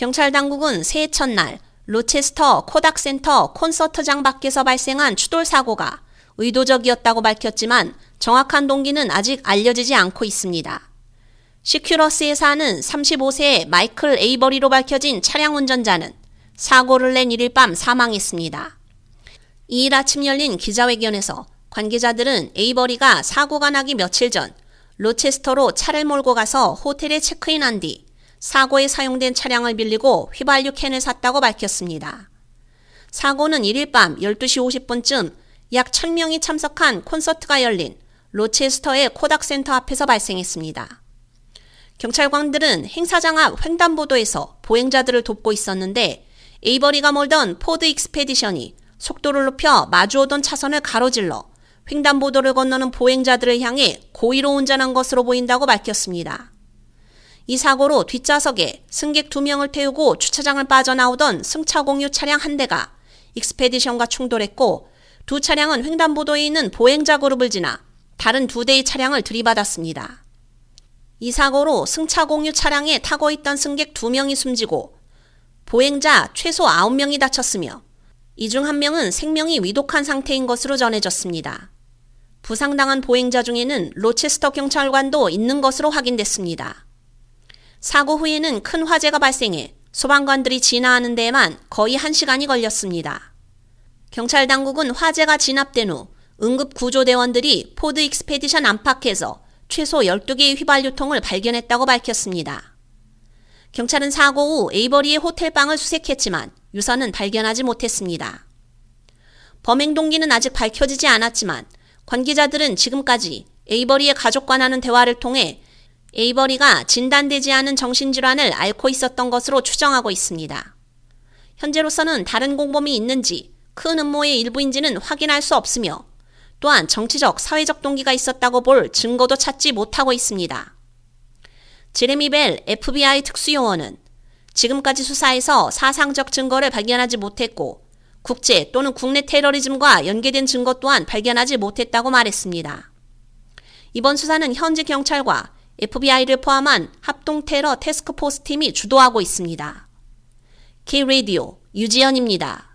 경찰 당국은 새해 첫날 로체스터 코닥센터 콘서트장 밖에서 발생한 추돌 사고가 의도적이었다고 밝혔지만 정확한 동기는 아직 알려지지 않고 있습니다. 시라큐스에 사는 35세의 마이클 에이버리로 밝혀진 차량 운전자는 사고를 낸 1일 밤 사망했습니다. 2일 아침 열린 기자회견에서 관계자들은 에이버리가 사고가 나기 며칠 전 로체스터로 차를 몰고 가서 호텔에 체크인한 뒤 사고에 사용된 차량을 빌리고 휘발유 캔을 샀다고 밝혔습니다. 사고는 1일 밤 12시 50분쯤 약 1000명이 참석한 콘서트가 열린 로체스터의 코닥센터 앞에서 발생했습니다. 경찰관들은 행사장 앞 횡단보도에서 보행자들을 돕고 있었는데 에이버리가 몰던 포드 익스페디션이 속도를 높여 마주오던 차선을 가로질러 횡단보도를 건너는 보행자들을 향해 고의로 운전한 것으로 보인다고 밝혔습니다. 이 사고로 뒷좌석에 승객 2명을 태우고 주차장을 빠져나오던 승차 공유 차량 한 대가 익스페디션과 충돌했고 두 차량은 횡단보도에 있는 보행자 그룹을 지나 다른 두 대의 차량을 들이받았습니다. 이 사고로 승차 공유 차량에 타고 있던 승객 2명이 숨지고 보행자 최소 9명이 다쳤으며 이 중 한 명은 생명이 위독한 상태인 것으로 전해졌습니다. 부상당한 보행자 중에는 로체스터 경찰관도 있는 것으로 확인됐습니다. 사고 후에는 큰 화재가 발생해 소방관들이 진화하는 데에만 거의 1시간이 걸렸습니다. 경찰 당국은 화재가 진압된 후 응급 구조대원들이 포드 익스페디션 안팎에서 최소 12개의 휘발유통을 발견했다고 밝혔습니다. 경찰은 사고 후 에이버리의 호텔방을 수색했지만 유서는 발견하지 못했습니다. 범행 동기는 아직 밝혀지지 않았지만 관계자들은 지금까지 에이버리의 가족과 나눈 대화를 통해 에이버리가 진단되지 않은 정신질환을 앓고 있었던 것으로 추정하고 있습니다. 현재로서는 다른 공범이 있는지 큰 음모의 일부인지는 확인할 수 없으며 또한 정치적, 사회적 동기가 있었다고 볼 증거도 찾지 못하고 있습니다. 제레미 벨 FBI 특수요원은 지금까지 수사에서 사상적 증거를 발견하지 못했고 국제 또는 국내 테러리즘과 연계된 증거 또한 발견하지 못했다고 말했습니다. 이번 수사는 현지 경찰과 FBI를 포함한 합동 테러 테스크포스 팀이 주도하고 있습니다. K-Radio 유지연입니다.